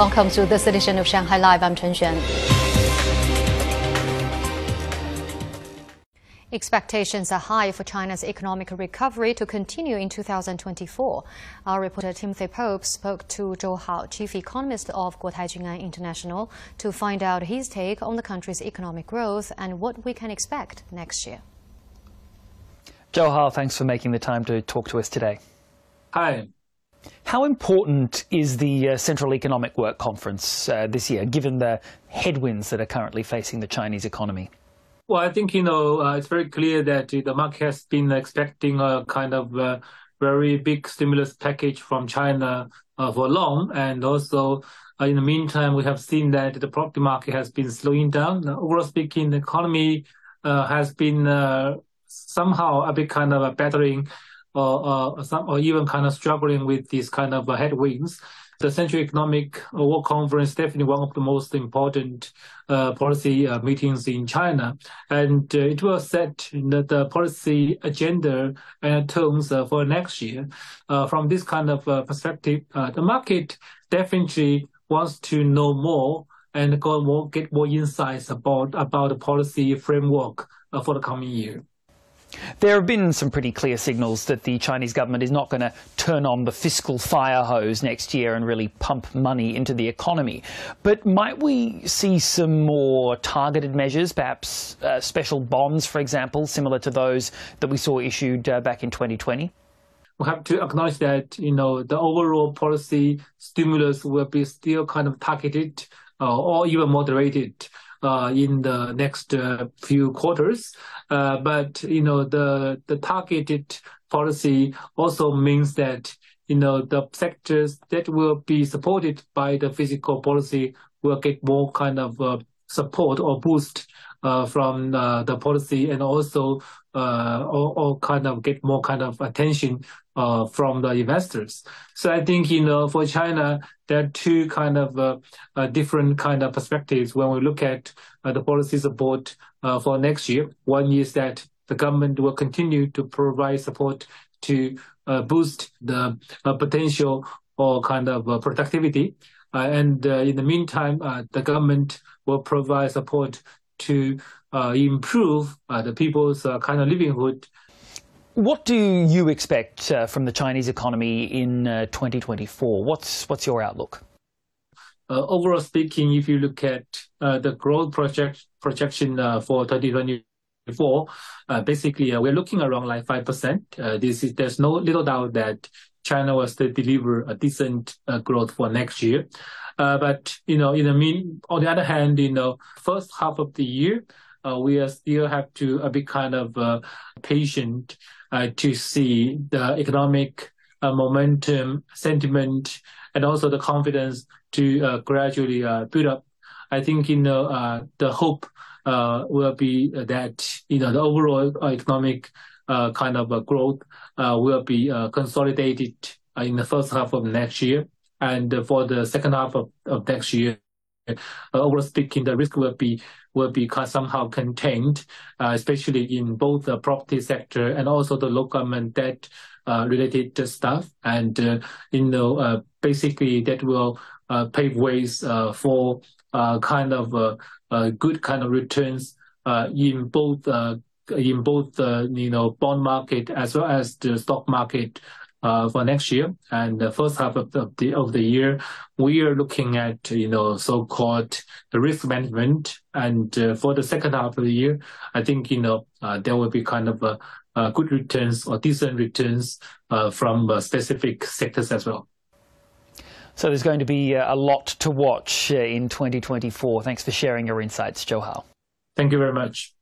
Welcome to this edition of Shanghai Live. I'm Chen Xuan. Expectations are high for China's economic recovery to continue in 2024. Our reporter Timothy Pope spoke to Zhou Hao, chief economist of Guotai Junan International, to find out his take on the country's economic growth and what we can expect next year. Zhou Hao, thanks for making the time to talk to us today. Hi. How important is the uh, Central Economic Work Conference uh, this year, given the headwinds that are currently facing the Chinese economy? Well, I think you know uh, it's very clear that the market has been expecting a kind of uh, very big stimulus package from China uh, for long, and also uh, in the meantime, we have seen that the property market has been slowing down. Overall speaking, the economy has been somehow a bit kind of a battering or, some, or even kind of struggling with these kind of headwinds. The Central Economic Work Conference definitely one of the most important uh, policy uh, meetings in China, and uh, it will set the, policy agenda and uh, for next year. Uh, from this kind of uh, perspective, the market definitely wants to know more and go more, get more insights about about the policy framework for the coming year. There have been some pretty clear signals that the Chinese government is not going to turn on the fiscal fire hose next year and really pump money into the economy. But might we see some more targeted measures, perhaps uh, special bonds, for example, similar to those that we saw issued uh, back in 2020? We have to acknowledge that you know the overall policy stimulus will be still kind of targeted uh, or even moderated Uh, in the next uh, few quarters. Uh, but you know, the the targeted policy also means that you know the sectors that will be supported by the fiscal policy will get more kind of uh, support or boost uh, from the policy and also or kind of get more kind of attention uh, from the investors. So I think, you know, for China, there are two kind of uh, uh, different kind of perspectives when we look at uh, the policy support uh, for next year. One is that the government will continue to provide support to boost the potential or kind of productivity. and in the meantime, the government will provide support to improve the people's kind of livelihood what do you expect uh, from the Chinese economy in uh, 2024? What's what's your outlook? Uh, overall speaking, if you look at uh, the growth project projection uh, for 2024, uh, basically we're looking around like five percent. this is there's no little doubt that China will still deliver a decent growth for next year. but you know, in the mean, on the other hand, you know, first half of the year, we still have to be kind of patient uh, to see the economic uh, momentum, sentiment, and also the confidence to uh, gradually uh, build up. I think, you know, uh, the hope uh, will be that, you know, the overall economic kind of growth will be consolidated in the first half of next year. And for the second half of, of next year, overall speaking, the risk will be will be somehow contained, uh, especially in both the property sector and also the local government debt uh, related stuff. And, uh, you know, basically that will pave ways for kind of good kind of returns in both in both the, you know, bond market as well as the stock market uh, for next year. And the first half of the, the, of the year, we are looking at, you know, so-called the risk management. And uh, for the second half of the year, I think, you know, uh, there will be kind of a, good returns or decent returns uh, from uh, specific sectors as well. So there's going to be uh, a lot to watch in 2024. Thanks for sharing your insights, Hao. Thank you very much.